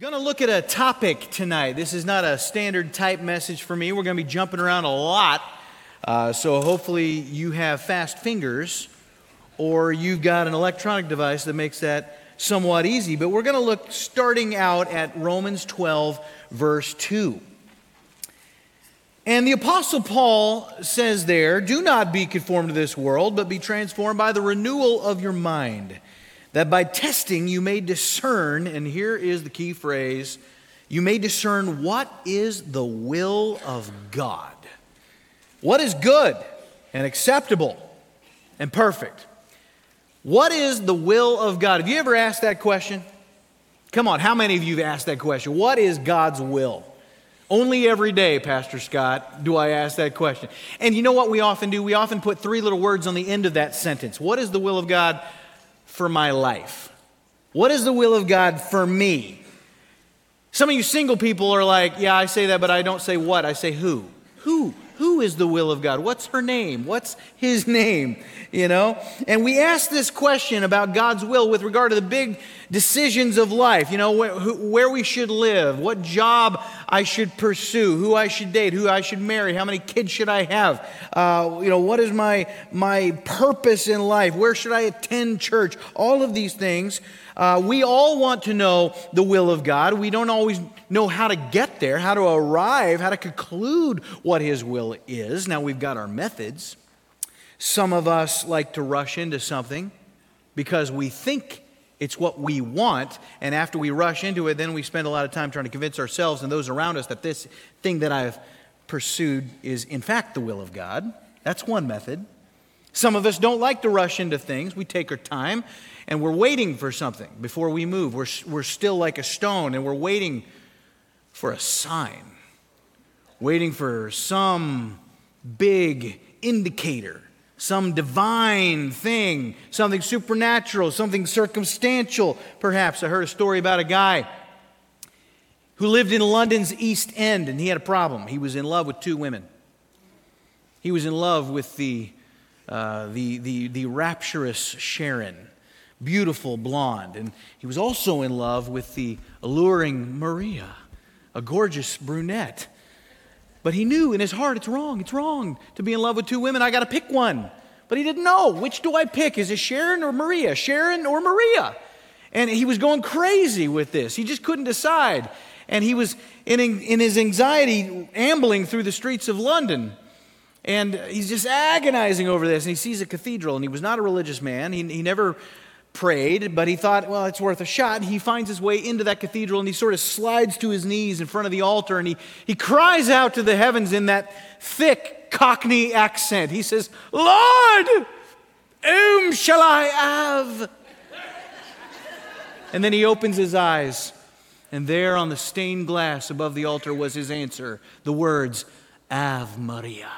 Going to look at a topic tonight. This is not a standard type message for me. We're going to be jumping around a lot. Uh, so hopefully you have fast fingers or you've got an electronic device that makes that somewhat easy. But we're going to look starting out at Romans 12, verse 2. And the Apostle Paul says there, Do not be conformed to this world, but be transformed by the renewal of your mind that by testing you may discern, and here is the key phrase you may discern what is the will of God. What is good and acceptable and perfect? What is the will of God? Have you ever asked that question? Come on, how many of you have asked that question? What is God's will? Only every day, Pastor Scott, do I ask that question. And you know what we often do? We often put three little words on the end of that sentence. What is the will of God? For my life? What is the will of God for me? Some of you single people are like, yeah, I say that, but I don't say what. I say who. Who? Who is the will of God? What's her name? What's his name? You know? And we ask this question about God's will with regard to the big decisions of life. You know, where, we should live, what job I should pursue, who I should date, who I should marry, how many kids should I have? Uh, you know, what is my, my purpose in life? Where should I attend church? All of these things. Uh, we all want to know the will of God. We don't always know how to get there, how to arrive, how to conclude what His will is. Now, we've got our methods. Some of us like to rush into something because we think it's what we want, and after we rush into it, then we spend a lot of time trying to convince ourselves and those around us that this thing that I've pursued is, in fact, the will of God. That's one method. Some of us don't like to rush into things. We take our time and we're waiting for something before we move. We're, we're still like a stone and we're waiting for a sign, waiting for some big indicator, some divine thing, something supernatural, something circumstantial, perhaps. I heard a story about a guy who lived in London's East End and he had a problem. He was in love with two women. He was in love with the, uh, the, the, the rapturous Sharon beautiful blonde. And he was also in love with the alluring Maria, a gorgeous brunette. But he knew in his heart it's wrong. It's wrong to be in love with two women. I got to pick one. But he didn't know. Which do I pick? Is it Sharon or Maria? Sharon or Maria? And he was going crazy with this. He just couldn't decide. And he was in, in his anxiety ambling through the streets of London. And he's just agonizing over this. And he sees a cathedral. And he was not a religious man. He, he never prayed, but he thought, well, it's worth a shot. He finds his way into that cathedral and he sort of slides to his knees in front of the altar and he, he cries out to the heavens in that thick Cockney accent. He says, Lord, whom shall I have? And then he opens his eyes, and there on the stained glass above the altar was his answer the words, Ave Maria.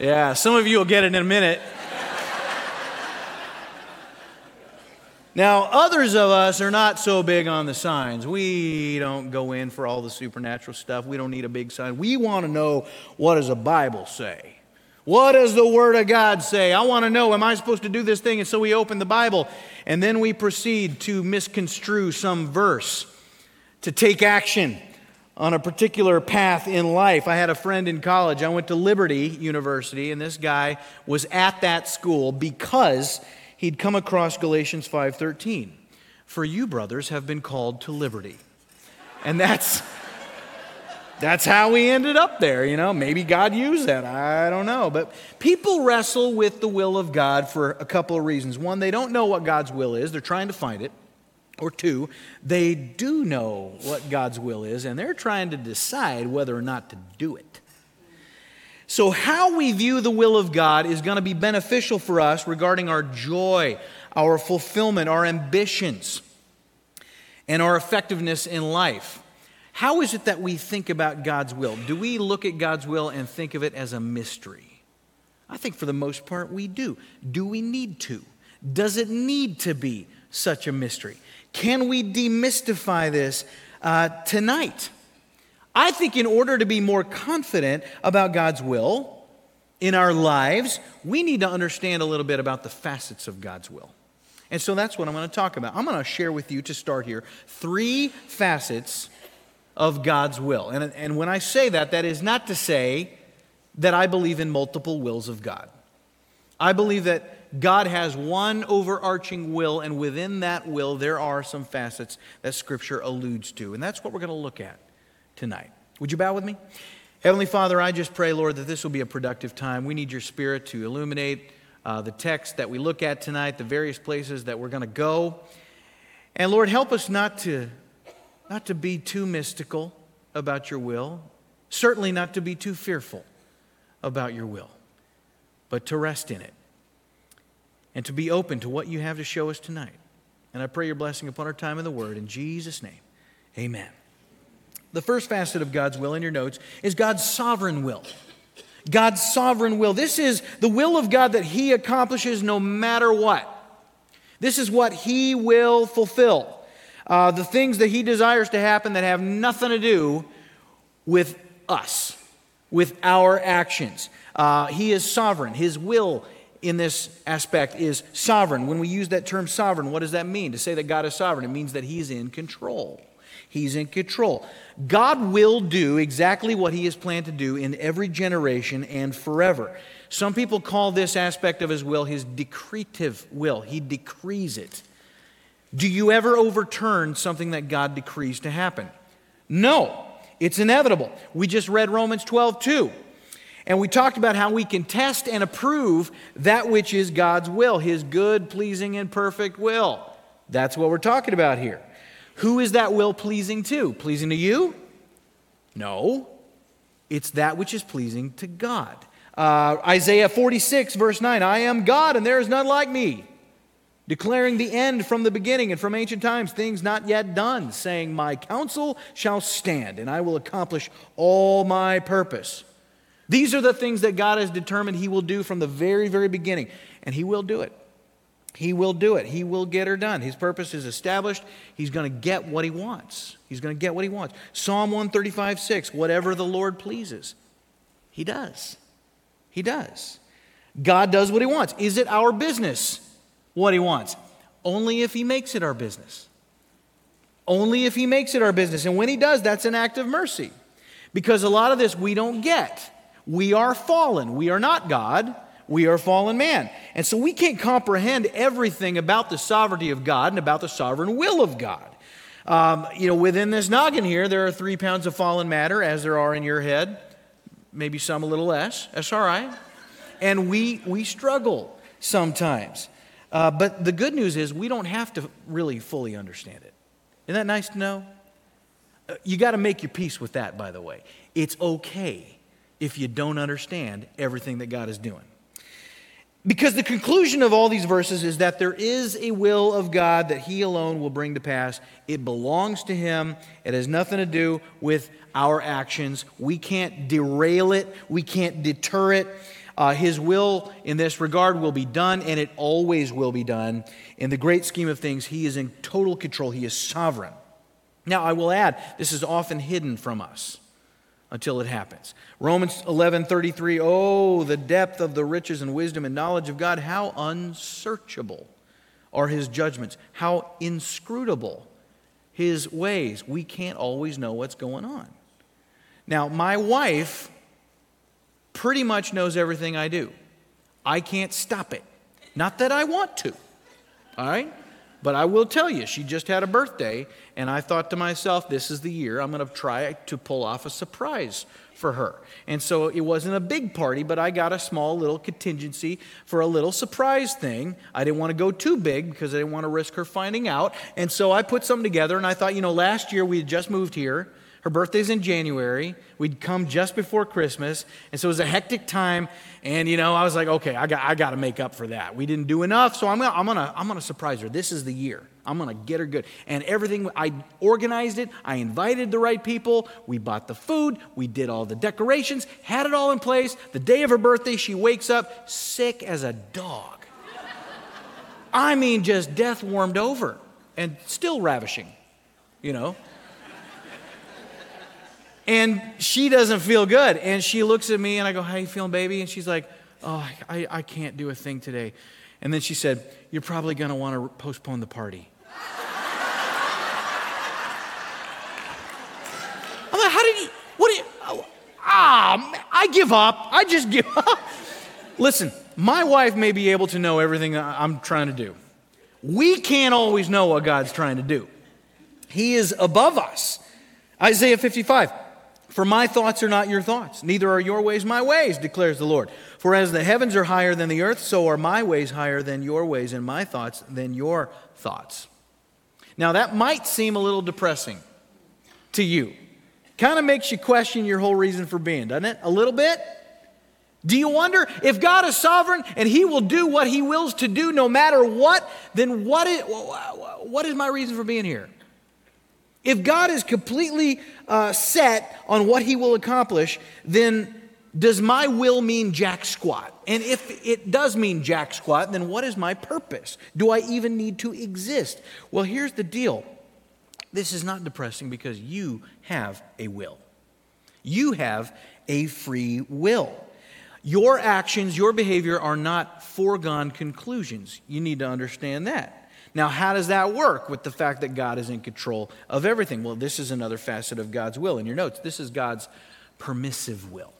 Yeah, some of you will get it in a minute. Now, others of us are not so big on the signs. We don't go in for all the supernatural stuff. We don't need a big sign. We want to know what does the Bible say? What does the Word of God say? I want to know, am I supposed to do this thing? And so we open the Bible and then we proceed to misconstrue some verse, to take action on a particular path in life. I had a friend in college. I went to Liberty University, and this guy was at that school because he'd come across Galatians 5:13. For you brothers have been called to liberty. And that's that's how we ended up there, you know. Maybe God used that. I don't know. But people wrestle with the will of God for a couple of reasons. One, they don't know what God's will is. They're trying to find it. Or two, they do know what God's will is and they're trying to decide whether or not to do it. So, how we view the will of God is going to be beneficial for us regarding our joy, our fulfillment, our ambitions, and our effectiveness in life. How is it that we think about God's will? Do we look at God's will and think of it as a mystery? I think for the most part we do. Do we need to? Does it need to be such a mystery? Can we demystify this uh, tonight? I think in order to be more confident about God's will, in our lives, we need to understand a little bit about the facets of God's will. And so that's what I'm going to talk about. I'm going to share with you to start here three facets of God's will. And, and when I say that, that is not to say that I believe in multiple wills of God. I believe that God has one overarching will, and within that will, there are some facets that Scripture alludes to. And that's what we're going to look at tonight. Would you bow with me? Heavenly Father, I just pray, Lord, that this will be a productive time. We need your Spirit to illuminate uh, the text that we look at tonight, the various places that we're going to go. And Lord, help us not to, not to be too mystical about your will, certainly not to be too fearful about your will, but to rest in it and to be open to what you have to show us tonight. And I pray your blessing upon our time in the Word. In Jesus' name, amen. The first facet of God's will in your notes is God's sovereign will. God's sovereign will. This is the will of God that He accomplishes no matter what. This is what He will fulfill. Uh, the things that He desires to happen that have nothing to do with us, with our actions. Uh, he is sovereign. His will in this aspect is sovereign. When we use that term sovereign, what does that mean? To say that God is sovereign, it means that He's in control. He's in control. God will do exactly what He has planned to do in every generation and forever. Some people call this aspect of His will His decretive will. He decrees it. Do you ever overturn something that God decrees to happen? No, it's inevitable. We just read Romans 12, 2. And we talked about how we can test and approve that which is God's will, His good, pleasing, and perfect will. That's what we're talking about here. Who is that will pleasing to? Pleasing to you? No. It's that which is pleasing to God. Uh, Isaiah 46, verse 9 I am God, and there is none like me, declaring the end from the beginning and from ancient times, things not yet done, saying, My counsel shall stand, and I will accomplish all my purpose. These are the things that God has determined He will do from the very, very beginning, and He will do it. He will do it. He will get her done. His purpose is established. He's going to get what he wants. He's going to get what he wants. Psalm 135 6, whatever the Lord pleases, he does. He does. God does what he wants. Is it our business what he wants? Only if he makes it our business. Only if he makes it our business. And when he does, that's an act of mercy. Because a lot of this we don't get. We are fallen. We are not God. We are fallen man. And so we can't comprehend everything about the sovereignty of God and about the sovereign will of God. Um, you know, within this noggin here, there are three pounds of fallen matter, as there are in your head, maybe some a little less. That's all right. And we, we struggle sometimes. Uh, but the good news is we don't have to really fully understand it. Isn't that nice to know? Uh, you got to make your peace with that, by the way. It's okay if you don't understand everything that God is doing. Because the conclusion of all these verses is that there is a will of God that He alone will bring to pass. It belongs to Him, it has nothing to do with our actions. We can't derail it, we can't deter it. Uh, his will in this regard will be done, and it always will be done. In the great scheme of things, He is in total control, He is sovereign. Now, I will add, this is often hidden from us until it happens. Romans 11:33 Oh the depth of the riches and wisdom and knowledge of God how unsearchable are his judgments how inscrutable his ways we can't always know what's going on. Now my wife pretty much knows everything I do. I can't stop it. Not that I want to. All right? But I will tell you, she just had a birthday, and I thought to myself, this is the year I'm going to try to pull off a surprise for her. And so it wasn't a big party, but I got a small little contingency for a little surprise thing. I didn't want to go too big because I didn't want to risk her finding out. And so I put something together, and I thought, you know, last year we had just moved here. Her birthday's in January. We'd come just before Christmas. And so it was a hectic time. And, you know, I was like, okay, I got, I got to make up for that. We didn't do enough. So I'm going to I'm gonna, I'm gonna surprise her. This is the year. I'm going to get her good. And everything, I organized it. I invited the right people. We bought the food. We did all the decorations, had it all in place. The day of her birthday, she wakes up sick as a dog. I mean, just death warmed over and still ravishing, you know. And she doesn't feel good. And she looks at me and I go, How you feeling, baby? And she's like, Oh, I, I can't do a thing today. And then she said, You're probably going to want to postpone the party. I'm like, How did you, what do you, oh, ah, I give up. I just give up. Listen, my wife may be able to know everything I'm trying to do. We can't always know what God's trying to do. He is above us. Isaiah 55 For my thoughts are not your thoughts, neither are your ways my ways, declares the Lord. For as the heavens are higher than the earth, so are my ways higher than your ways, and my thoughts than your thoughts. Now, that might seem a little depressing to you. Kind of makes you question your whole reason for being, doesn't it? A little bit? Do you wonder if God is sovereign and He will do what He wills to do no matter what, then what is, what is my reason for being here? If God is completely uh, set on what He will accomplish, then does my will mean jack squat? And if it does mean jack squat, then what is my purpose? Do I even need to exist? Well, here's the deal this is not depressing because you have a will. You have a free will. Your actions, your behavior are not foregone conclusions. You need to understand that. Now, how does that work with the fact that God is in control of everything? Well, this is another facet of God's will. In your notes, this is God's permissive will.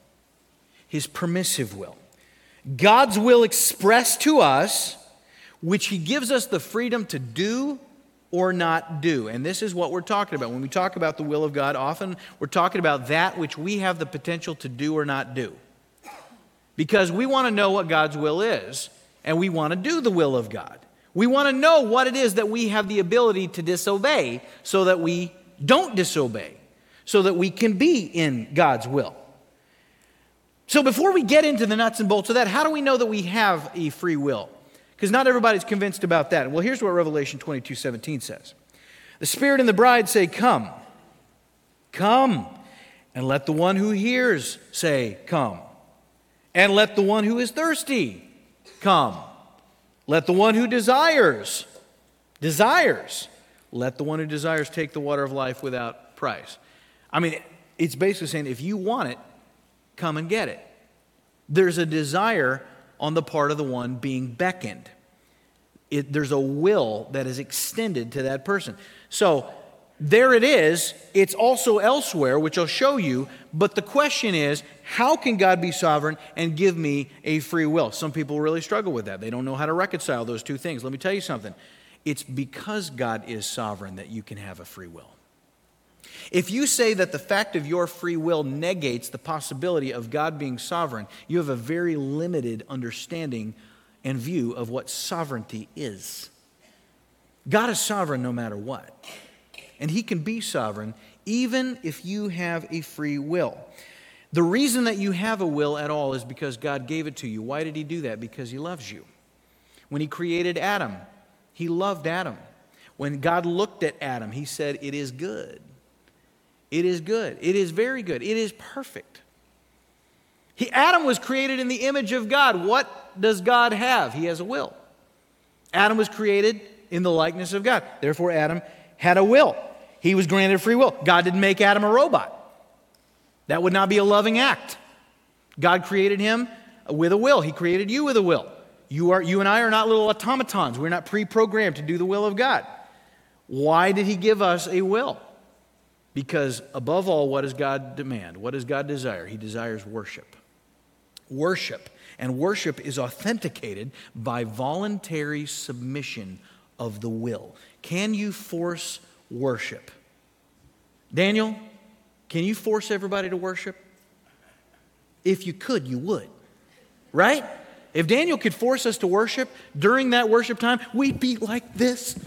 His permissive will. God's will expressed to us, which He gives us the freedom to do or not do. And this is what we're talking about. When we talk about the will of God, often we're talking about that which we have the potential to do or not do because we want to know what God's will is and we want to do the will of God. We want to know what it is that we have the ability to disobey so that we don't disobey, so that we can be in God's will. So before we get into the nuts and bolts of that, how do we know that we have a free will? Because not everybody's convinced about that. Well, here's what Revelation 22 17 says The Spirit and the bride say, Come. Come. And let the one who hears say, Come. And let the one who is thirsty come. Let the one who desires, desires, let the one who desires take the water of life without price. I mean, it's basically saying if you want it, come and get it. There's a desire on the part of the one being beckoned. It, there's a will that is extended to that person. So there it is. It's also elsewhere, which I'll show you. But the question is, how can God be sovereign and give me a free will? Some people really struggle with that. They don't know how to reconcile those two things. Let me tell you something. It's because God is sovereign that you can have a free will. If you say that the fact of your free will negates the possibility of God being sovereign, you have a very limited understanding and view of what sovereignty is. God is sovereign no matter what and He can be sovereign even if you have a free will. The reason that you have a will at all is because God gave it to you. Why did He do that? Because He loves you. When He created Adam, He loved Adam. When God looked at Adam, He said, It is good. It is good. It is very good. It is perfect. He, Adam was created in the image of God. What does God have? He has a will. Adam was created in the likeness of God. Therefore, Adam had a will. He was granted free will. God didn't make Adam a robot. That would not be a loving act. God created him with a will. He created you with a will. You, are, you and I are not little automatons. We're not pre programmed to do the will of God. Why did He give us a will? Because above all, what does God demand? What does God desire? He desires worship. Worship. And worship is authenticated by voluntary submission of the will. Can you force worship? Daniel, can you force everybody to worship? If you could, you would. Right? If Daniel could force us to worship during that worship time, we'd be like this.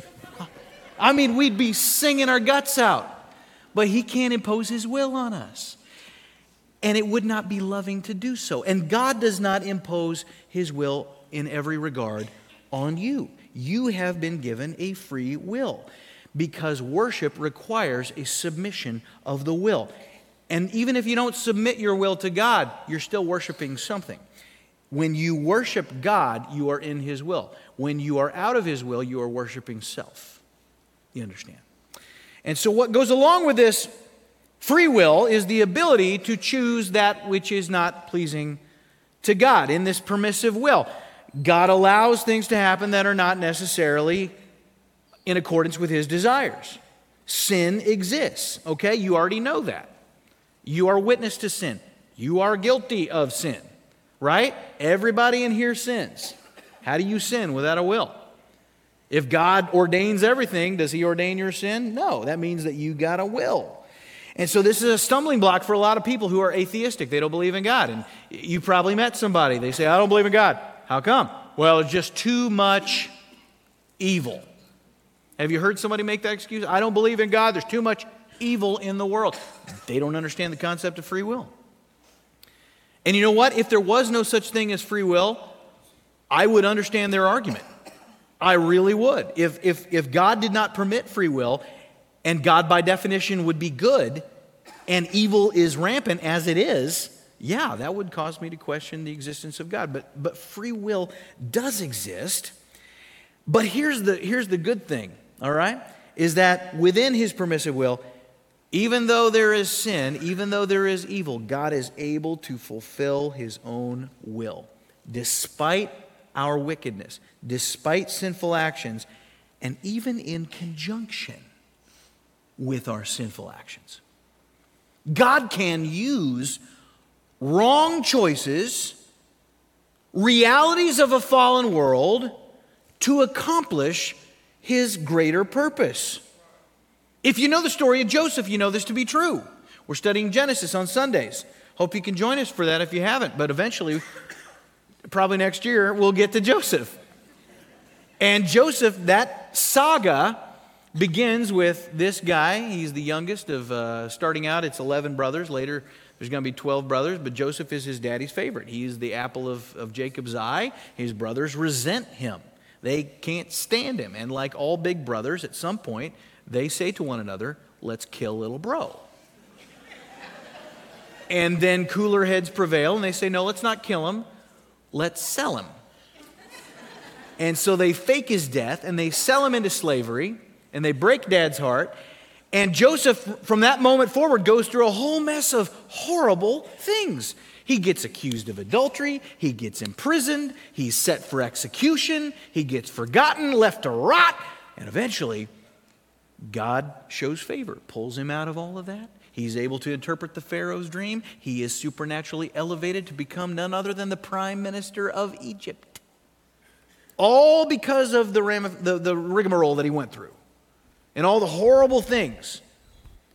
I mean, we'd be singing our guts out. But he can't impose his will on us. And it would not be loving to do so. And God does not impose his will in every regard on you you have been given a free will because worship requires a submission of the will. And even if you don't submit your will to God, you're still worshiping something. When you worship God, you are in His will. When you are out of His will, you are worshiping self. You understand? And so, what goes along with this Free will is the ability to choose that which is not pleasing to God in this permissive will. God allows things to happen that are not necessarily in accordance with his desires. Sin exists, okay? You already know that. You are witness to sin. You are guilty of sin, right? Everybody in here sins. How do you sin without a will? If God ordains everything, does he ordain your sin? No, that means that you got a will. And so this is a stumbling block for a lot of people who are atheistic. They don't believe in God. And you probably met somebody. They say, I don't believe in God. How come? Well, it's just too much evil. Have you heard somebody make that excuse? I don't believe in God. There's too much evil in the world. They don't understand the concept of free will. And you know what? If there was no such thing as free will, I would understand their argument. I really would. If, if, if God did not permit free will, and God by definition would be good, and evil is rampant as it is, yeah, that would cause me to question the existence of God. But, but free will does exist. But here's the, here's the good thing, all right? Is that within his permissive will, even though there is sin, even though there is evil, God is able to fulfill his own will. Despite our wickedness, despite sinful actions, and even in conjunction with our sinful actions. God can use wrong choices, realities of a fallen world to accomplish his greater purpose. If you know the story of Joseph, you know this to be true. We're studying Genesis on Sundays. Hope you can join us for that if you haven't, but eventually, probably next year, we'll get to Joseph. And Joseph, that saga begins with this guy. He's the youngest of, uh, starting out, it's 11 brothers. Later, there's going to be 12 brothers, but Joseph is his daddy's favorite. He's the apple of, of Jacob's eye. His brothers resent him, they can't stand him. And like all big brothers, at some point, they say to one another, Let's kill little bro. and then cooler heads prevail, and they say, No, let's not kill him, let's sell him. And so they fake his death and they sell him into slavery and they break dad's heart. And Joseph, from that moment forward, goes through a whole mess of horrible things. He gets accused of adultery, he gets imprisoned, he's set for execution, he gets forgotten, left to rot, and eventually, God shows favor, pulls him out of all of that. He's able to interpret the Pharaoh's dream. He is supernaturally elevated to become none other than the prime minister of Egypt. All because of the, ram- the, the rigmarole that he went through and all the horrible things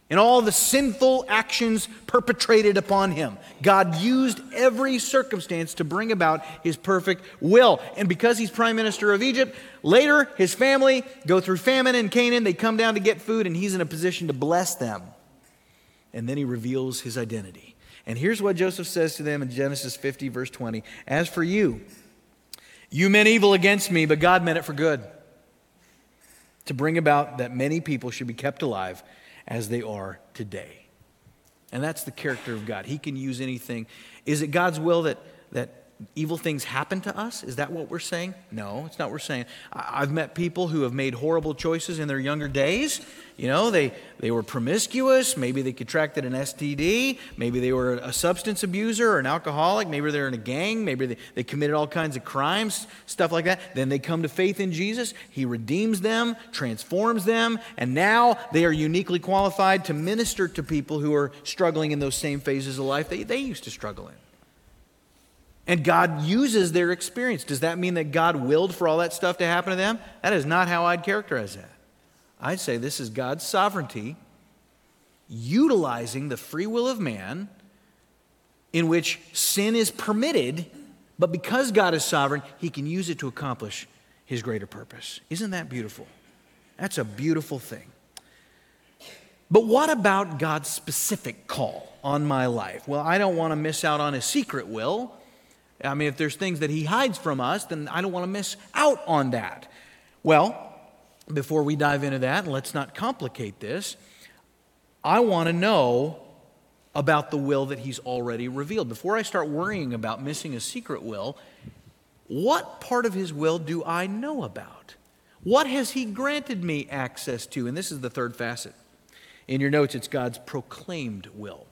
and all the sinful actions perpetrated upon him. God used every circumstance to bring about his perfect will. And because he's prime minister of Egypt, later his family go through famine in Canaan. They come down to get food, and he's in a position to bless them. And then he reveals his identity. And here's what Joseph says to them in Genesis 50, verse 20 As for you, you meant evil against me, but God meant it for good to bring about that many people should be kept alive as they are today. And that's the character of God. He can use anything. Is it God's will that, that evil things happen to us? Is that what we're saying? No, it's not what we're saying. I've met people who have made horrible choices in their younger days. You know, they, they were promiscuous. Maybe they contracted an STD. Maybe they were a substance abuser or an alcoholic. Maybe they're in a gang. Maybe they, they committed all kinds of crimes, stuff like that. Then they come to faith in Jesus. He redeems them, transforms them, and now they are uniquely qualified to minister to people who are struggling in those same phases of life they, they used to struggle in. And God uses their experience. Does that mean that God willed for all that stuff to happen to them? That is not how I'd characterize that. I'd say this is God's sovereignty utilizing the free will of man in which sin is permitted, but because God is sovereign, he can use it to accomplish his greater purpose. Isn't that beautiful? That's a beautiful thing. But what about God's specific call on my life? Well, I don't want to miss out on his secret will. I mean, if there's things that he hides from us, then I don't want to miss out on that. Well, before we dive into that, let's not complicate this, I want to know about the will that he's already revealed. Before I start worrying about missing a secret will, what part of his will do I know about? What has he granted me access to? And this is the third facet. In your notes, it's God's proclaimed will.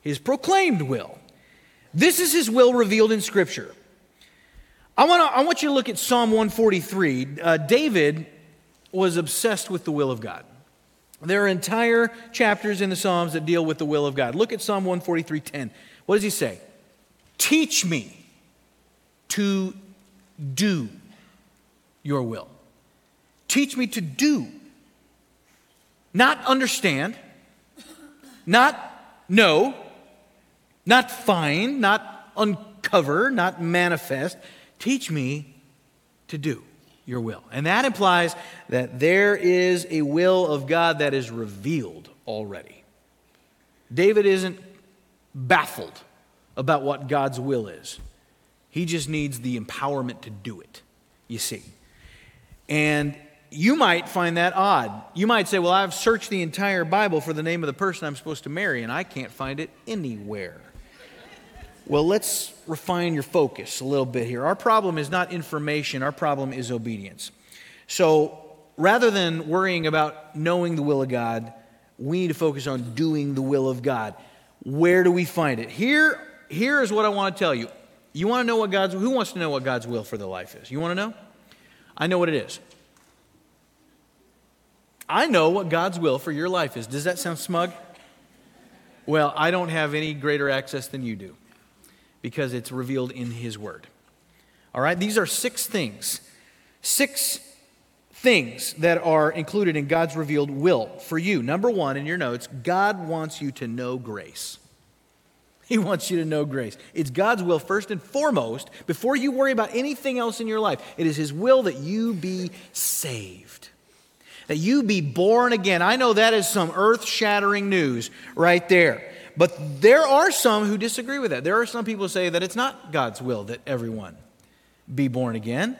His proclaimed will. This is his will revealed in Scripture. I, wanna, I want you to look at Psalm 143. Uh, David was obsessed with the will of God. There are entire chapters in the Psalms that deal with the will of God. Look at Psalm 143:10. What does he say? Teach me to do your will. Teach me to do. Not understand, not know, not find, not uncover, not manifest. Teach me to do your will. And that implies that there is a will of God that is revealed already. David isn't baffled about what God's will is, he just needs the empowerment to do it, you see. And you might find that odd. You might say, Well, I've searched the entire Bible for the name of the person I'm supposed to marry, and I can't find it anywhere. Well, let's refine your focus a little bit here. Our problem is not information, our problem is obedience. So rather than worrying about knowing the will of God, we need to focus on doing the will of God. Where do we find it? Here, here is what I want to tell you. You want to know what God's who wants to know what God's will for their life is? You want to know? I know what it is. I know what God's will for your life is. Does that sound smug? Well, I don't have any greater access than you do because it's revealed in His Word. All right, these are six things. Six things that are included in God's revealed will for you. Number one in your notes, God wants you to know grace. He wants you to know grace. It's God's will, first and foremost, before you worry about anything else in your life. It is His will that you be saved, that you be born again. I know that is some earth shattering news right there. But there are some who disagree with that. There are some people who say that it's not God's will that everyone be born again.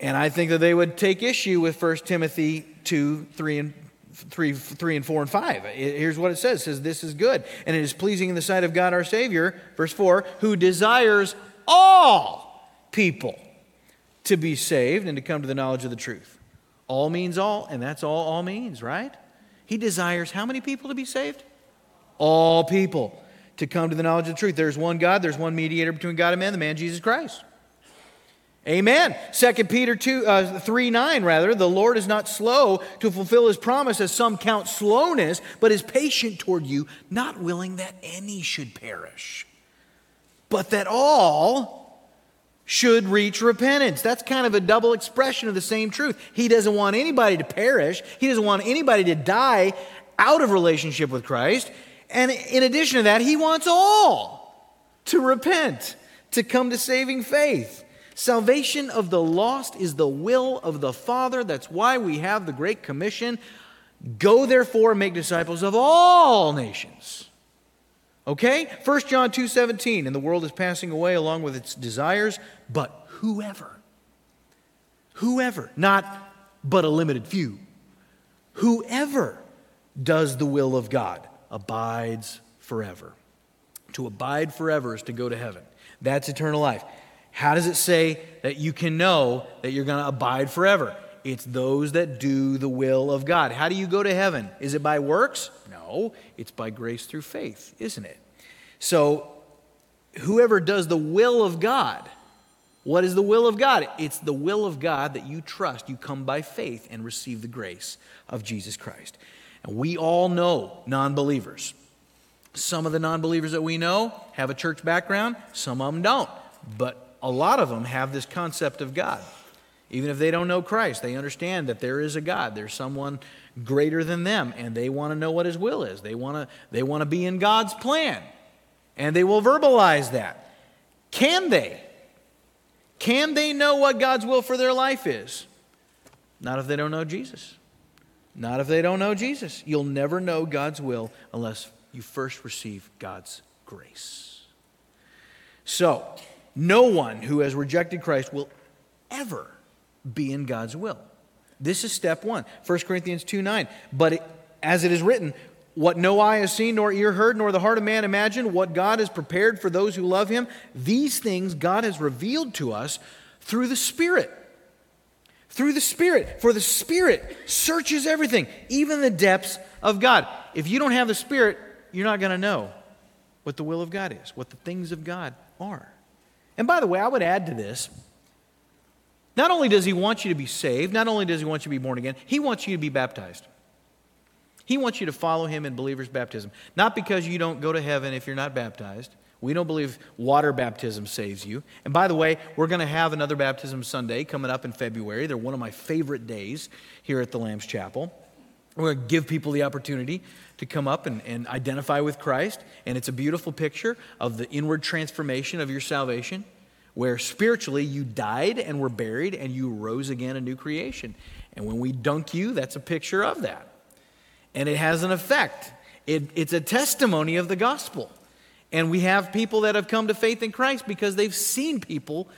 And I think that they would take issue with 1 Timothy 2, 3, and 3, 3 and 4 and 5. Here's what it says. It says, This is good, and it is pleasing in the sight of God our Savior, verse 4, who desires all people to be saved and to come to the knowledge of the truth. All means all, and that's all all means, right? He desires how many people to be saved? All people to come to the knowledge of the truth. There's one God, there's one mediator between God and man, the man Jesus Christ. Amen. 2 Peter 2, uh, 3 9, rather, the Lord is not slow to fulfill his promise, as some count slowness, but is patient toward you, not willing that any should perish, but that all should reach repentance. That's kind of a double expression of the same truth. He doesn't want anybody to perish, he doesn't want anybody to die out of relationship with Christ. And in addition to that, he wants all to repent, to come to saving faith. Salvation of the lost is the will of the Father. That's why we have the Great Commission. Go therefore and make disciples of all nations. Okay? 1 John 2 17, and the world is passing away along with its desires, but whoever, whoever, not but a limited few, whoever does the will of God abides forever. To abide forever is to go to heaven. That's eternal life. How does it say that you can know that you're going to abide forever? It's those that do the will of God. How do you go to heaven? Is it by works? No, it's by grace through faith, isn't it? So, whoever does the will of God, what is the will of God? It's the will of God that you trust. You come by faith and receive the grace of Jesus Christ. And we all know non believers. Some of the non believers that we know have a church background, some of them don't. But a lot of them have this concept of God. Even if they don't know Christ, they understand that there is a God. There's someone greater than them, and they want to know what His will is. They want to, they want to be in God's plan, and they will verbalize that. Can they? Can they know what God's will for their life is? Not if they don't know Jesus. Not if they don't know Jesus. You'll never know God's will unless you first receive God's grace. So, no one who has rejected Christ will ever be in God's will. This is step one. 1 Corinthians 2 9. But it, as it is written, what no eye has seen, nor ear heard, nor the heart of man imagined, what God has prepared for those who love him, these things God has revealed to us through the Spirit. Through the Spirit. For the Spirit searches everything, even the depths of God. If you don't have the Spirit, you're not going to know what the will of God is, what the things of God are. And by the way, I would add to this not only does He want you to be saved, not only does He want you to be born again, He wants you to be baptized. He wants you to follow Him in believer's baptism. Not because you don't go to heaven if you're not baptized. We don't believe water baptism saves you. And by the way, we're going to have another baptism Sunday coming up in February. They're one of my favorite days here at the Lamb's Chapel. We're going to give people the opportunity to come up and, and identify with Christ. And it's a beautiful picture of the inward transformation of your salvation where spiritually you died and were buried and you rose again a new creation. And when we dunk you, that's a picture of that. And it has an effect, it, it's a testimony of the gospel. And we have people that have come to faith in Christ because they've seen people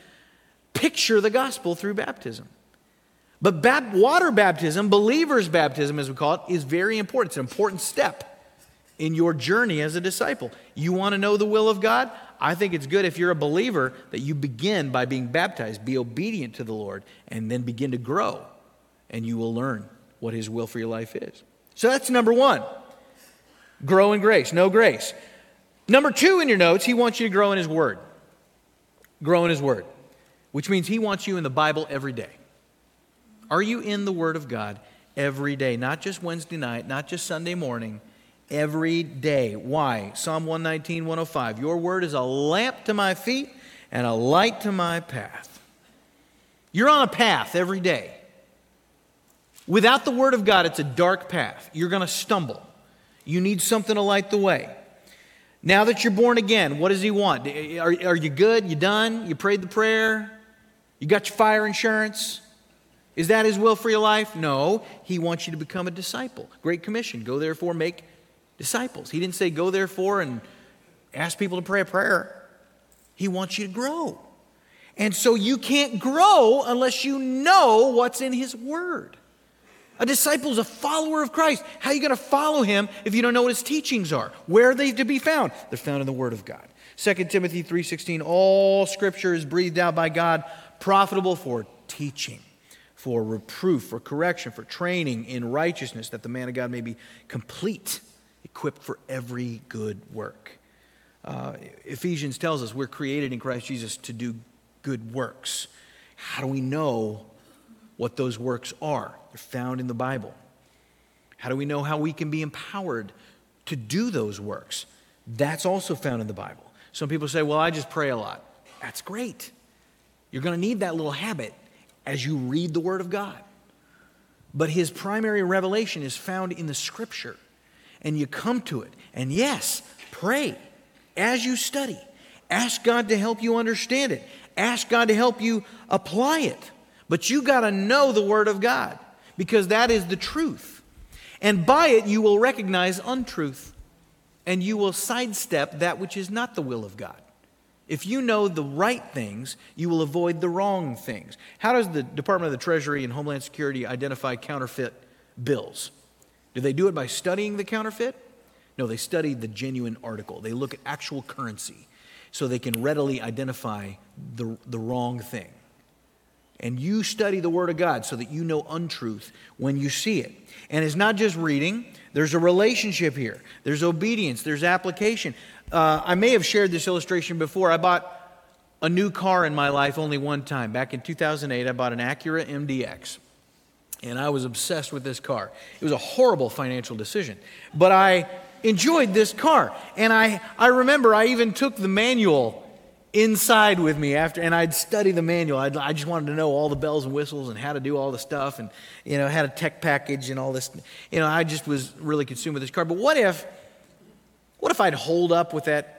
picture the gospel through baptism. But bap- water baptism, believer's baptism as we call it, is very important. It's an important step in your journey as a disciple. You want to know the will of God? I think it's good if you're a believer that you begin by being baptized, be obedient to the Lord, and then begin to grow, and you will learn what His will for your life is. So that's number one grow in grace, know grace. Number two in your notes, He wants you to grow in His Word. Grow in His Word, which means He wants you in the Bible every day. Are you in the Word of God every day? Not just Wednesday night, not just Sunday morning every day. Why? Psalm 119, 105. Your word is a lamp to my feet and a light to my path. You're on a path every day. Without the word of God, it's a dark path. You're going to stumble. You need something to light the way. Now that you're born again, what does he want? Eh, are, are you good? You done? You prayed the prayer? You got your fire insurance? Is that his will for your life? No. He wants you to become a disciple. Great Commission. Go therefore, make disciples. He didn't say, go therefore and ask people to pray a prayer. He wants you to grow. And so you can't grow unless you know what's in His Word. A disciple is a follower of Christ. How are you going to follow him if you don't know what his teachings are? Where are they to be found? They're found in the Word of God. 2 Timothy 3:16 All scripture is breathed out by God, profitable for teaching, for reproof, for correction, for training in righteousness, that the man of God may be complete, equipped for every good work. Uh, Ephesians tells us we're created in Christ Jesus to do good works. How do we know what those works are? They're found in the Bible. How do we know how we can be empowered to do those works? That's also found in the Bible. Some people say, well, I just pray a lot. That's great. You're going to need that little habit as you read the Word of God. But his primary revelation is found in the Scripture and you come to it. And yes, pray as you study. Ask God to help you understand it. Ask God to help you apply it. But you got to know the Word of God because that is the truth. And by it, you will recognize untruth and you will sidestep that which is not the will of God. If you know the right things, you will avoid the wrong things. How does the Department of the Treasury and Homeland Security identify counterfeit bills? Do they do it by studying the counterfeit? No, they study the genuine article. They look at actual currency so they can readily identify the, the wrong thing. And you study the Word of God so that you know untruth when you see it. And it's not just reading, there's a relationship here, there's obedience, there's application. Uh, I may have shared this illustration before. I bought a new car in my life only one time. Back in 2008, I bought an Acura MDX and I was obsessed with this car. It was a horrible financial decision, but I enjoyed this car. And I, I remember I even took the manual inside with me after, and I'd study the manual. I'd, i just wanted to know all the bells and whistles and how to do all the stuff, and you know, had a tech package and all this. You know, I just was really consumed with this car. But what if, what if I'd hold up with that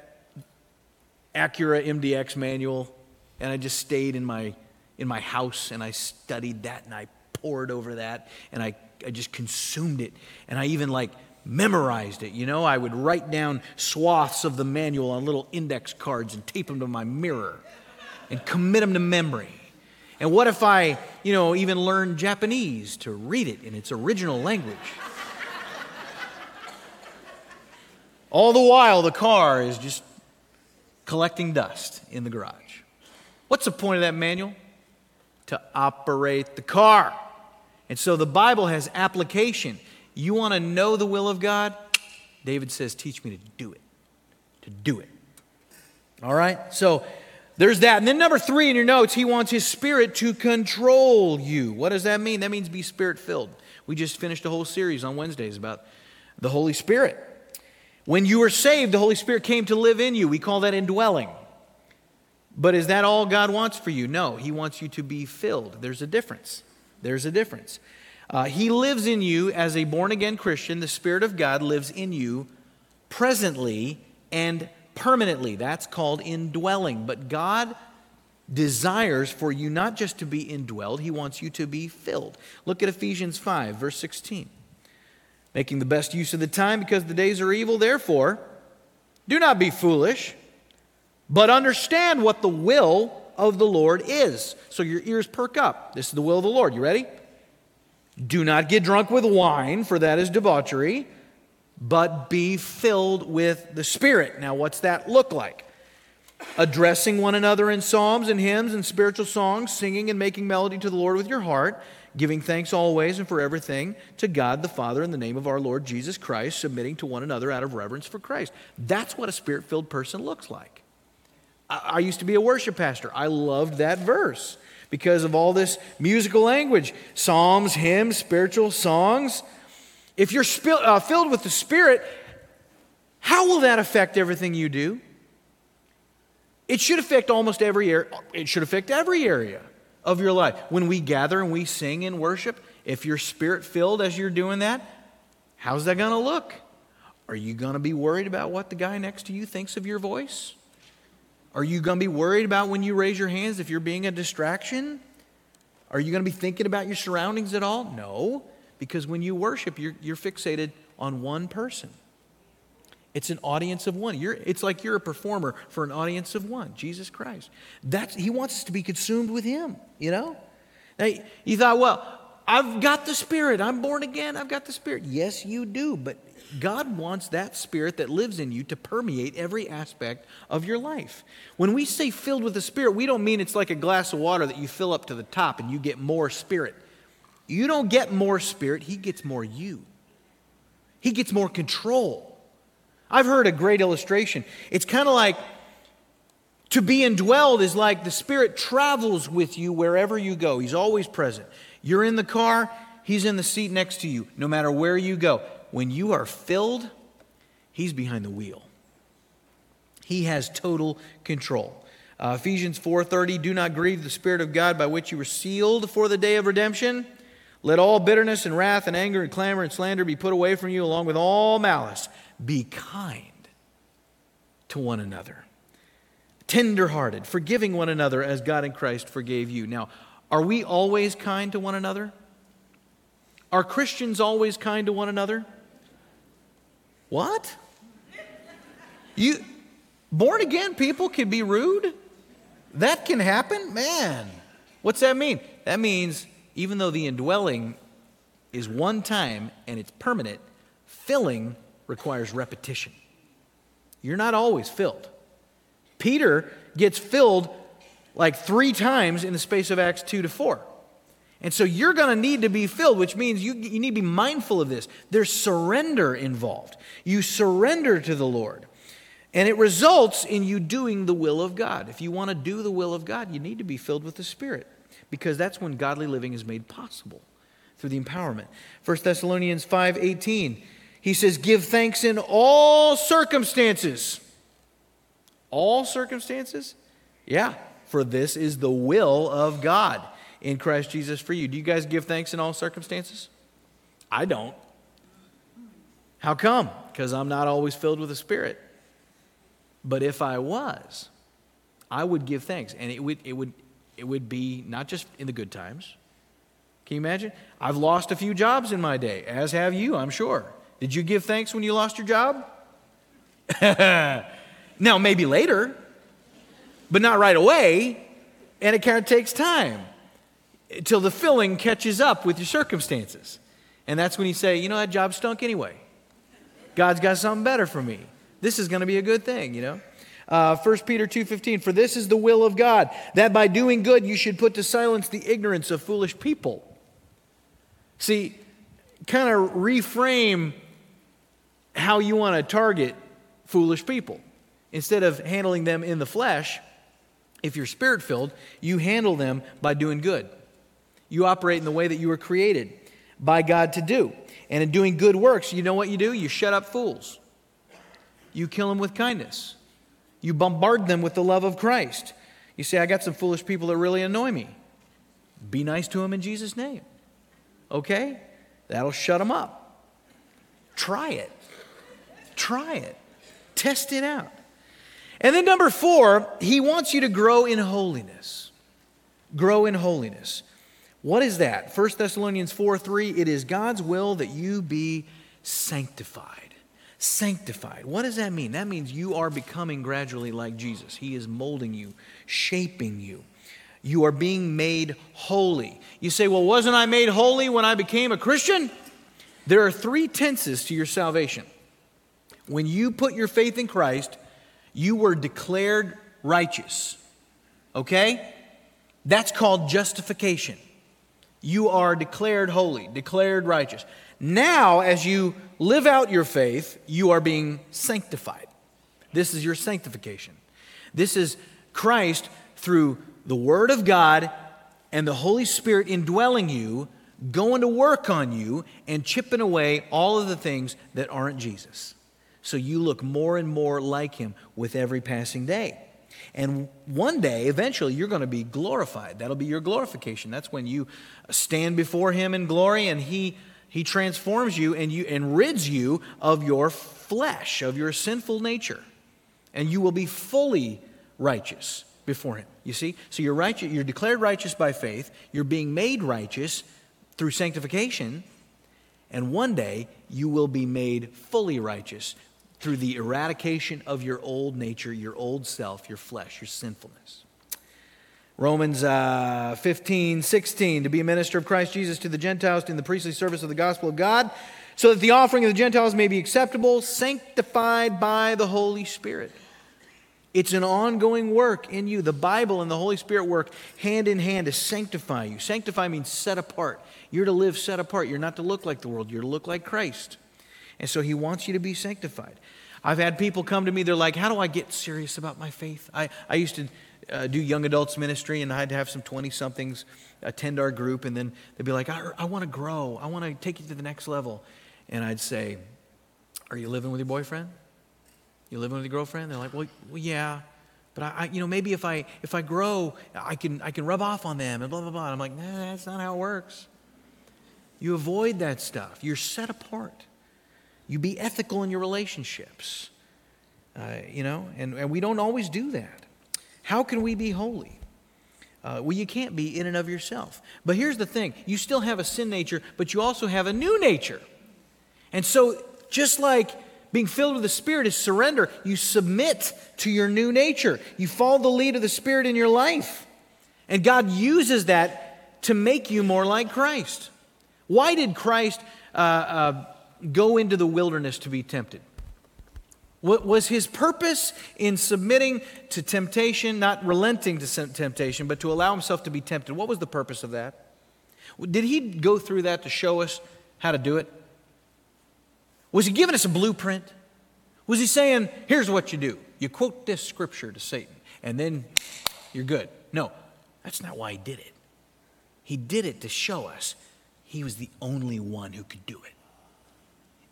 Acura MDX manual, and I just stayed in my in my house and I studied that and I pored over that and I, I just consumed it. And I even like memorized it. You know, I would write down swaths of the manual on little index cards and tape them to my mirror and commit them to memory. And what if I, you know, even learned Japanese to read it in its original language? All the while, the car is just collecting dust in the garage. What's the point of that manual? to operate the car. And so the Bible has application. You want to know the will of God? David says, Teach me to do it. To do it. All right? So there's that. And then number three in your notes, he wants his spirit to control you. What does that mean? That means be spirit filled. We just finished a whole series on Wednesdays about the Holy Spirit. When you were saved, the Holy Spirit came to live in you. We call that indwelling. But is that all God wants for you? No, He wants you to be filled. There's a difference. There's a difference. Uh, he lives in you as a born again Christian. The Spirit of God lives in you presently and permanently. That's called indwelling. But God desires for you not just to be indwelled, He wants you to be filled. Look at Ephesians 5, verse 16. Making the best use of the time because the days are evil, therefore, do not be foolish, but understand what the will of the Lord is. So your ears perk up. This is the will of the Lord. You ready? Do not get drunk with wine, for that is debauchery, but be filled with the Spirit. Now, what's that look like? Addressing one another in psalms and hymns and spiritual songs, singing and making melody to the Lord with your heart, giving thanks always and for everything to God the Father in the name of our Lord Jesus Christ, submitting to one another out of reverence for Christ. That's what a spirit filled person looks like. I, used to be a worship pastor. I loved that verse because of all this musical language psalms, hymns, spiritual songs. If you're uh, filled with the Spirit, how will that affect everything you do? It should affect almost every area. It should affect every area of your life. When we gather and we sing and worship, if you're spirit filled as you're doing that, how's that going to look? Are you going to be worried about what the guy next to you thinks of your voice? Are you going to be worried about when you raise your hands if you're being a distraction? Are you going to be thinking about your surroundings at all? No, because when you worship, you're, you're fixated on one person. It's an audience of one. You're, it's like you're a performer for an audience of one, Jesus Christ. That's, he wants us to be consumed with Him, you know? Now, you thought, well, I've got the Spirit. I'm born again. I've got the Spirit. Yes, you do, but God wants that spirit that lives in you to permeate every aspect of your life. When we say filled with the Spirit, we don't mean it's like a glass of water that you fill up to the top and you get more Spirit. You don't get more Spirit, He gets more you. He gets more control. I've heard a great illustration. It's kind of like to be indwelled is like the Spirit travels with you wherever you go, He's always present. You're in the car, He's in the seat next to you, no matter where you go when you are filled, He's behind the wheel. He has total control. Uh, Ephesians 4:30 Do not grieve the spirit of God by which you were sealed for the day of redemption. Let all bitterness and wrath and anger and clamor and slander be put away from you along with all malice. Be kind to one another. Tenderhearted, forgiving one another as God in Christ forgave you. Now, are we always kind to one another? Are Christians always kind to one another? What? You born again people can be rude? That can happen? Man. What's that mean? That means even though the indwelling is one time and it's permanent, filling requires repetition. You're not always filled. Peter gets filled like three times in the space of Acts 2 to 4. And so you're going to need to be filled, which means you, you need to be mindful of this. There's surrender involved. You surrender to the Lord. And it results in you doing the will of God. If you want to do the will of God, you need to be filled with the Spirit because that's when godly living is made possible through the empowerment. 1 Thessalonians 5:18. He says, "Give thanks in all circumstances." All circumstances? Yeah, for this is the will of God in Christ Jesus for you. Do you guys give thanks in all circumstances? I don't. How come? Because I'm not always filled with the Spirit. But if I was, I would give thanks. And it would, it would, it would be not just in the good times. Can you imagine? I've lost a few jobs in my day, as have you, I'm sure. Did you give thanks when you lost your job? now, maybe later, but not right away. And it kind of takes time till the filling catches up with your circumstances. And that's when you say, you know, that job stunk anyway. God's got something better for me. This is going to be a good thing, you know. Uh, 1 Peter 2.15, for this is the will of God, that by doing good you should put to silence the ignorance of foolish people. See, kind of reframe how you want to target foolish people. Instead of handling them in the flesh, if you're spirit filled, you handle them by doing good. You operate in the way that you were created by God to do. And in doing good works, you know what you do? You shut up fools. You kill them with kindness. You bombard them with the love of Christ. You say, I got some foolish people that really annoy me. Be nice to them in Jesus' name. Okay? That'll shut them up. Try it. Try it. Test it out. And then, number four, he wants you to grow in holiness. Grow in holiness. What is that? 1 Thessalonians 4 3, it is God's will that you be sanctified. Sanctified. What does that mean? That means you are becoming gradually like Jesus. He is molding you, shaping you. You are being made holy. You say, Well, wasn't I made holy when I became a Christian? There are three tenses to your salvation. When you put your faith in Christ, you were declared righteous. Okay? That's called justification. You are declared holy, declared righteous. Now, as you live out your faith, you are being sanctified. This is your sanctification. This is Christ through the Word of God and the Holy Spirit indwelling you, going to work on you and chipping away all of the things that aren't Jesus. So you look more and more like Him with every passing day. And one day, eventually, you're going to be glorified. That'll be your glorification. That's when you stand before Him in glory and He, he transforms you and, you and rids you of your flesh, of your sinful nature. And you will be fully righteous before Him. You see? So you're, righteous, you're declared righteous by faith, you're being made righteous through sanctification, and one day you will be made fully righteous through the eradication of your old nature, your old self, your flesh, your sinfulness. Romans uh, 15, 16, to be a minister of Christ Jesus to the Gentiles in the priestly service of the gospel of God, so that the offering of the Gentiles may be acceptable, sanctified by the Holy Spirit. It's an ongoing work in you. The Bible and the Holy Spirit work hand in hand to sanctify you. Sanctify means set apart. You're to live set apart. You're not to look like the world, you're to look like Christ. And so he wants you to be sanctified. I've had people come to me, they're like, How do I get serious about my faith? I, I used to uh, do young adults ministry, and I'd have some 20 somethings attend our group, and then they'd be like, I, I want to grow. I want to take you to the next level. And I'd say, Are you living with your boyfriend? You living with your girlfriend? They're like, Well, well yeah. But I, I, you know, maybe if I if I grow, I can I can rub off on them and blah blah blah. I'm like, nah, that's not how it works. You avoid that stuff. You're set apart. You be ethical in your relationships. Uh, you know, and, and we don't always do that. How can we be holy? Uh, well, you can't be in and of yourself. But here's the thing you still have a sin nature, but you also have a new nature. And so, just like being filled with the Spirit is surrender, you submit to your new nature. You follow the lead of the Spirit in your life. And God uses that to make you more like Christ. Why did Christ uh, uh, go into the wilderness to be tempted? What was his purpose in submitting to temptation, not relenting to temptation, but to allow himself to be tempted? What was the purpose of that? Did he go through that to show us how to do it? Was he giving us a blueprint? Was he saying, here's what you do? You quote this scripture to Satan, and then you're good. No, that's not why he did it. He did it to show us he was the only one who could do it.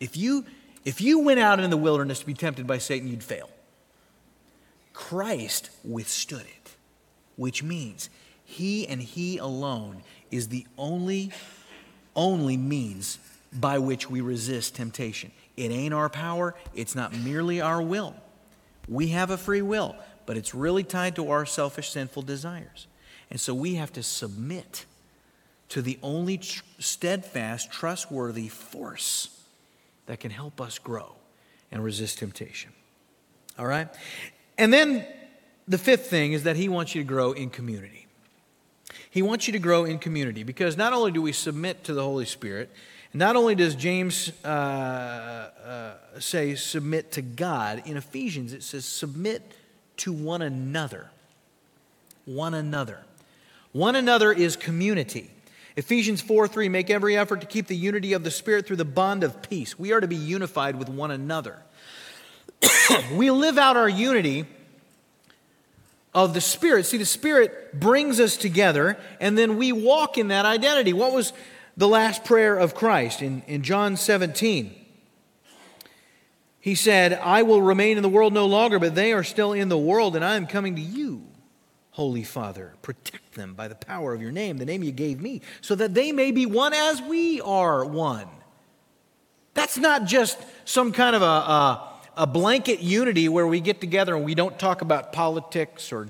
If you, if you went out in the wilderness to be tempted by Satan, you'd fail. Christ withstood it, which means he and he alone is the only, only means by which we resist temptation. It ain't our power, it's not merely our will. We have a free will, but it's really tied to our selfish, sinful desires. And so we have to submit to the only tr- steadfast, trustworthy force that can help us grow and resist temptation. All right? And then the fifth thing is that he wants you to grow in community. He wants you to grow in community because not only do we submit to the Holy Spirit, not only does James uh, uh, say submit to God, in Ephesians it says submit to one another. One another. One another is community. Ephesians 4 3, make every effort to keep the unity of the Spirit through the bond of peace. We are to be unified with one another. we live out our unity of the Spirit. See, the Spirit brings us together, and then we walk in that identity. What was the last prayer of Christ in, in John 17? He said, I will remain in the world no longer, but they are still in the world, and I am coming to you. Holy Father, protect them by the power of your name, the name you gave me, so that they may be one as we are one. That's not just some kind of a, a, a, blanket unity where we get together and we don't talk about politics or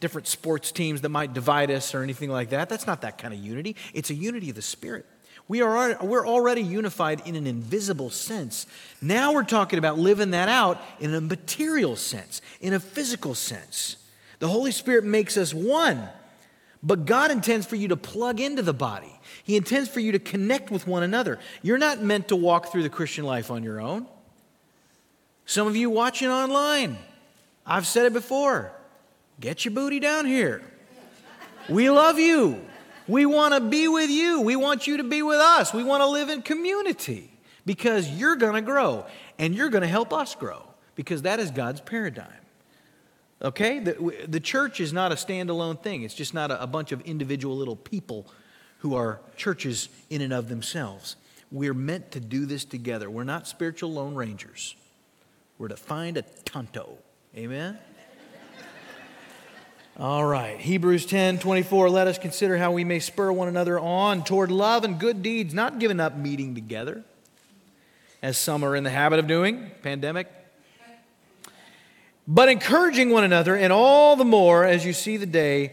different sports teams that might divide us or anything like that. That's not that kind of unity. It's a unity of the Spirit. We are, we're already unified in an invisible sense. Now we're talking about living that out in a material sense, in a physical sense. The Holy Spirit makes us one, but God intends for you to plug into the body. He intends for you to connect with one another. You're not meant to walk through the Christian life on your own. Some of you watching online, I've said it before get your booty down here. We love you. We want to be with you. We want you to be with us. We want to live in community because you're going to grow and you're going to help us grow because that is God's paradigm. Okay? The, the church is not a standalone thing, it's just not a, a bunch of individual little people who are churches in and of themselves. We're meant to do this together. We're not spiritual lone rangers. We're to find a tonto. Amen? All right. Hebrews 10 24. Let us consider how we may spur one another on toward love and good deeds, not giving up meeting together, as some are in the habit of doing. Pandemic but encouraging one another, and all the more as you see the day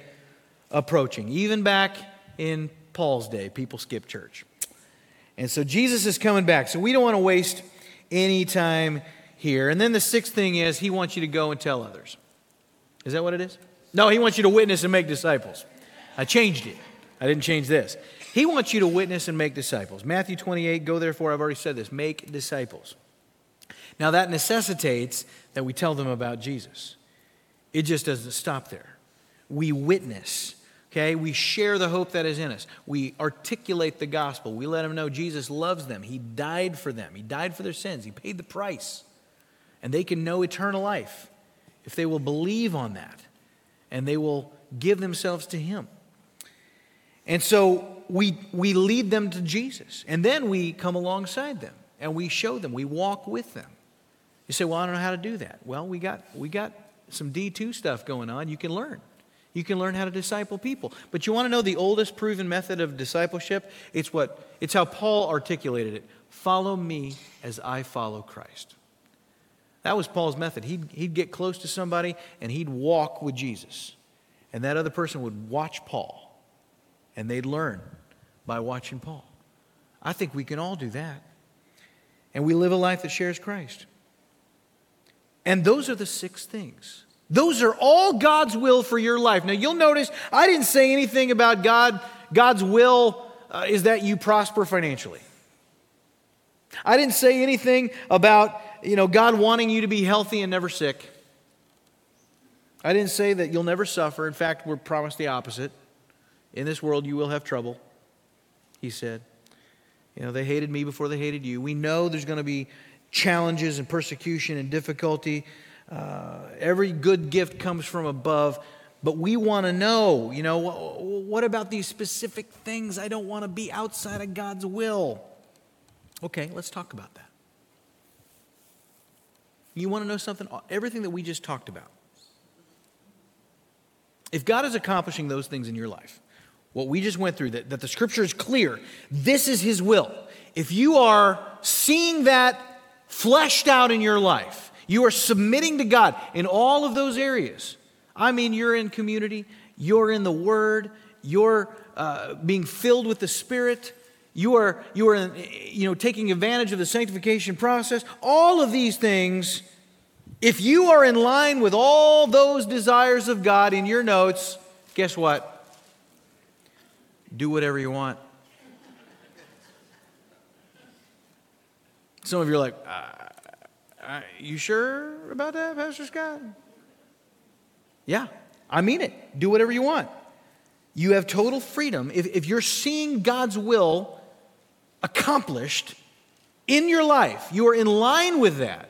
approaching. Even back in Paul's day, people skipped church. And so Jesus is coming back. So we don't want to waste any time here. And then the sixth thing is he wants you to go and tell others. Is that what it is? No, he wants you to witness and make disciples. I changed it. I didn't change this. He wants you to witness and make disciples. Matthew 28, go therefore, I've already said this, make disciples. Now, that necessitates that we tell them about Jesus. It just doesn't stop there. We witness, okay? We share the hope that is in us. We articulate the gospel. We let them know Jesus loves them. He died for them, He died for their sins, He paid the price. And they can know eternal life if they will believe on that and they will give themselves to Him. And so we, we lead them to Jesus. And then we come alongside them and we show them, we walk with them. You say, well, I don't know how to do that. Well, we got, we got some D2 stuff going on. You can learn. You can learn how to disciple people. But you want to know the oldest proven method of discipleship? It's what it's how Paul articulated it. Follow me as I follow Christ. That was Paul's method. He'd, he'd get close to somebody and he'd walk with Jesus. And that other person would watch Paul. And they'd learn by watching Paul. I think we can all do that. And we live a life that shares Christ. And those are the six things. Those are all God's will for your life. Now, you'll notice I didn't say anything about God. God's will uh, is that you prosper financially. I didn't say anything about, you know, God wanting you to be healthy and never sick. I didn't say that you'll never suffer. In fact, we're promised the opposite. In this world, you will have trouble, he said. You know, they hated me before they hated you. We know there's going to be challenges and persecution and difficulty. Uh, every good gift comes from above. But we want to know, you know, what about these specific things? I don't want to be outside of God's will. Okay, let's talk about that. You want to know something? Everything that we just talked about. If God is accomplishing those things in your life, what we just went through, that, that the scripture is clear, this is His will. If you are seeing that fleshed out in your life. You are submitting to God in all of those areas. I mean, you're in community, you're in the Word, you're uh, being filled with the Spirit, you are, you are you know, taking advantage of the sanctification process. All of these things, if you are in line with all those desires of God in your notes, guess what? Do whatever you want. Some of you are like, uh, uh, you sure about that, Pastor Scott? Yeah, I mean it. Do whatever you want. You have total freedom. If, if you're seeing God's will accomplished in your life, you are in line with that,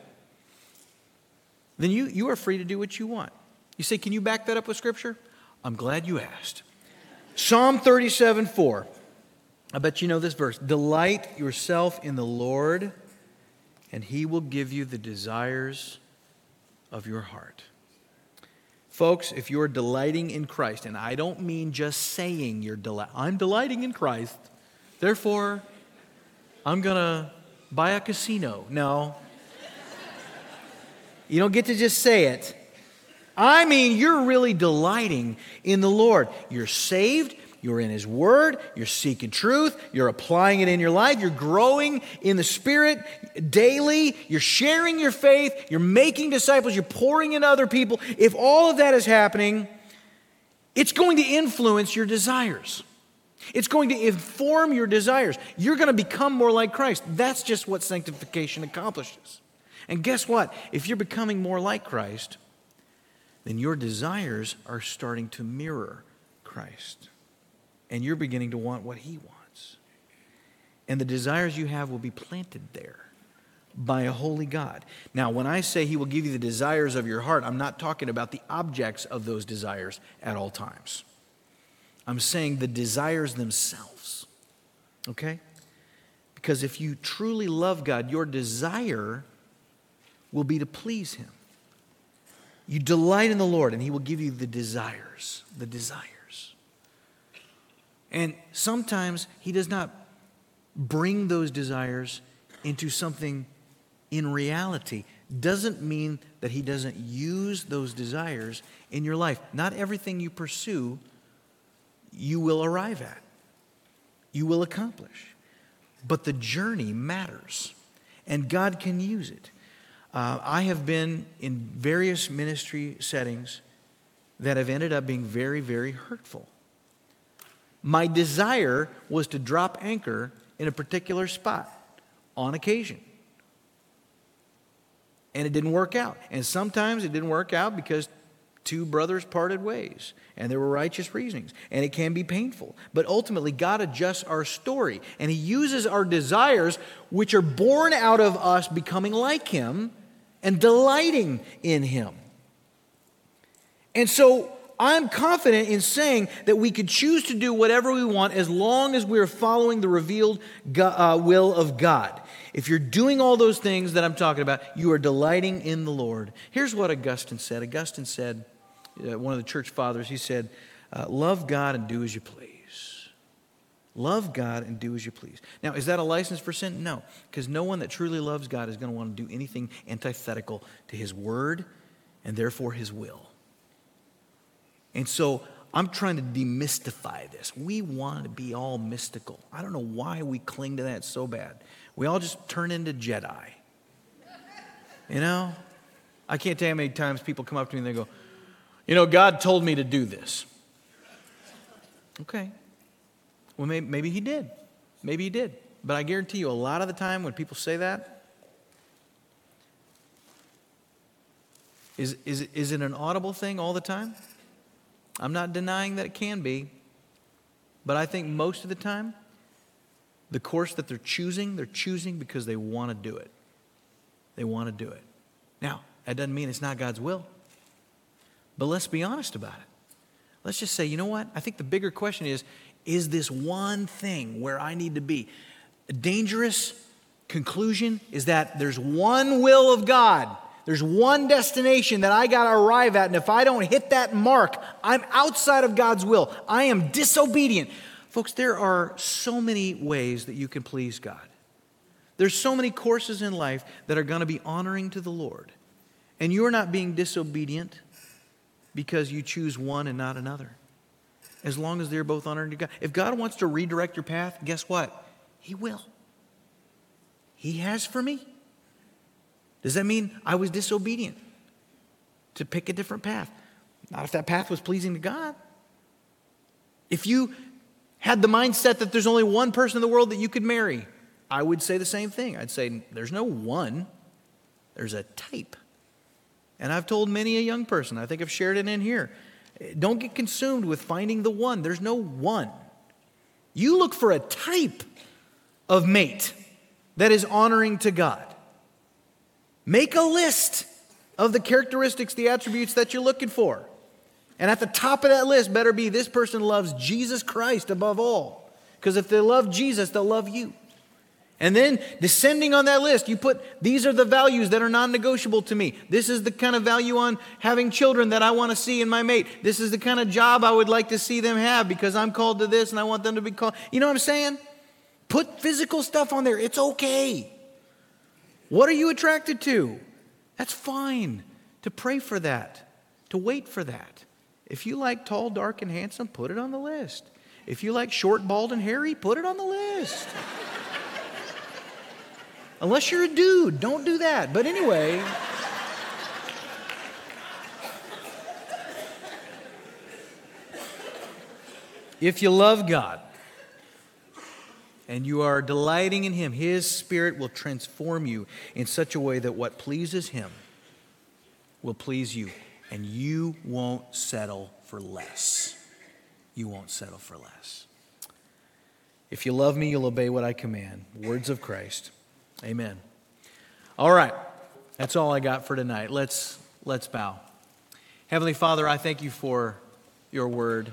then you, you are free to do what you want. You say, Can you back that up with Scripture? I'm glad you asked. Psalm 37 4. I bet you know this verse. Delight yourself in the Lord, and he will give you the desires of your heart. Folks, if you're delighting in Christ, and I don't mean just saying you're delight, I'm delighting in Christ, therefore I'm going to buy a casino. No. You don't get to just say it. I mean, you're really delighting in the Lord. You're saved, you're in His Word, you're seeking truth, you're applying it in your life, you're growing in the Spirit daily, you're sharing your faith, you're making disciples, you're pouring in other people. If all of that is happening, it's going to influence your desires. It's going to inform your desires. You're going to become more like Christ. That's just what sanctification accomplishes. And guess what? If you're becoming more like Christ, then your desires are starting to mirror Christ. And you're beginning to want what He wants. And the desires you have will be planted there by a holy God. Now, when I say He will give you the desires of your heart, I'm not talking about the objects of those desires at all times. I'm saying the desires themselves. Okay? Because if you truly love God, your desire will be to please Him. You delight in the Lord, and He will give you the desires. The desires. And sometimes He does not bring those desires into something in reality. Doesn't mean that He doesn't use those desires in your life. Not everything you pursue you will arrive at, you will accomplish. But the journey matters, and God can use it. Uh, I have been in various ministry settings that have ended up being very, very hurtful. My desire was to drop anchor in a particular spot on occasion. And it didn't work out. And sometimes it didn't work out because two brothers parted ways and there were righteous reasonings and it can be painful but ultimately god adjusts our story and he uses our desires which are born out of us becoming like him and delighting in him and so i'm confident in saying that we could choose to do whatever we want as long as we're following the revealed uh, will of god if you're doing all those things that I'm talking about, you are delighting in the Lord. Here's what Augustine said. Augustine said, uh, one of the church fathers, he said, uh, Love God and do as you please. Love God and do as you please. Now, is that a license for sin? No, because no one that truly loves God is going to want to do anything antithetical to his word and therefore his will. And so I'm trying to demystify this. We want to be all mystical. I don't know why we cling to that so bad. We all just turn into Jedi. You know? I can't tell you how many times people come up to me and they go, you know, God told me to do this. Okay. Well, maybe, maybe He did. Maybe He did. But I guarantee you, a lot of the time when people say that, is, is, is it an audible thing all the time? I'm not denying that it can be. But I think most of the time, the course that they're choosing, they're choosing because they want to do it. They want to do it. Now, that doesn't mean it's not God's will. But let's be honest about it. Let's just say, you know what? I think the bigger question is is this one thing where I need to be? A dangerous conclusion is that there's one will of God. There's one destination that I got to arrive at, and if I don't hit that mark, I'm outside of God's will. I am disobedient. Folks, there are so many ways that you can please God. There's so many courses in life that are going to be honoring to the Lord. And you're not being disobedient because you choose one and not another. As long as they're both honoring to God. If God wants to redirect your path, guess what? He will. He has for me. Does that mean I was disobedient to pick a different path? Not if that path was pleasing to God. If you had the mindset that there's only one person in the world that you could marry, I would say the same thing. I'd say there's no one, there's a type And I've told many a young person, I think I've shared it in here. Don't get consumed with finding the one. There's no one. You look for a type of mate that is honoring to God. Make a list of the characteristics, the attributes that you're looking for. And at the top of that list better be this person loves Jesus Christ above all. Because if they love Jesus, they'll love you. And then descending on that list, you put these are the values that are non negotiable to me. This is the kind of value on having children that I want to see in my mate. This is the kind of job I would like to see them have because I'm called to this and I want them to be called. You know what I'm saying? Put physical stuff on there. It's okay. What are you attracted to? That's fine to pray for that, to wait for that. If you like tall, dark, and handsome, put it on the list. If you like short, bald, and hairy, put it on the list. Unless you're a dude, don't do that. But anyway. if you love God and you are delighting in Him, His Spirit will transform you in such a way that what pleases Him will please you, and you won't settle for less. You won't settle for less. If you love me, you'll obey what I command. Words of Christ. Amen. All right. That's all I got for tonight. Let's let's bow. Heavenly Father, I thank you for your word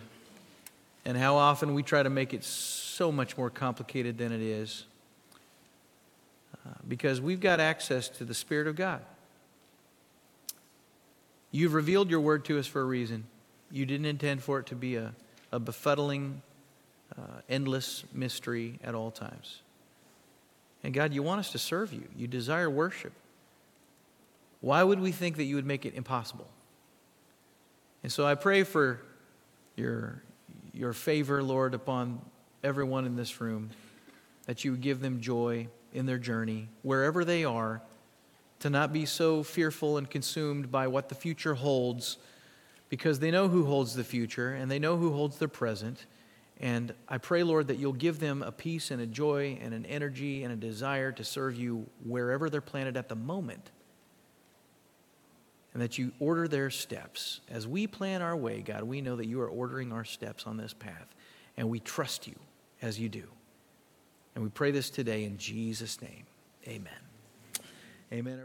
and how often we try to make it so much more complicated than it is. Uh, because we've got access to the Spirit of God. You've revealed your word to us for a reason. You didn't intend for it to be a, a befuddling, uh, endless mystery at all times. And God, you want us to serve you. You desire worship. Why would we think that you would make it impossible? And so I pray for your, your favor, Lord, upon everyone in this room, that you would give them joy in their journey, wherever they are, to not be so fearful and consumed by what the future holds, because they know who holds the future and they know who holds the present. And I pray, Lord, that you'll give them a peace and a joy and an energy and a desire to serve you wherever they're planted at the moment. And that you order their steps. As we plan our way, God, we know that you are ordering our steps on this path. And we trust you as you do. And we pray this today in Jesus' name. Amen. Amen.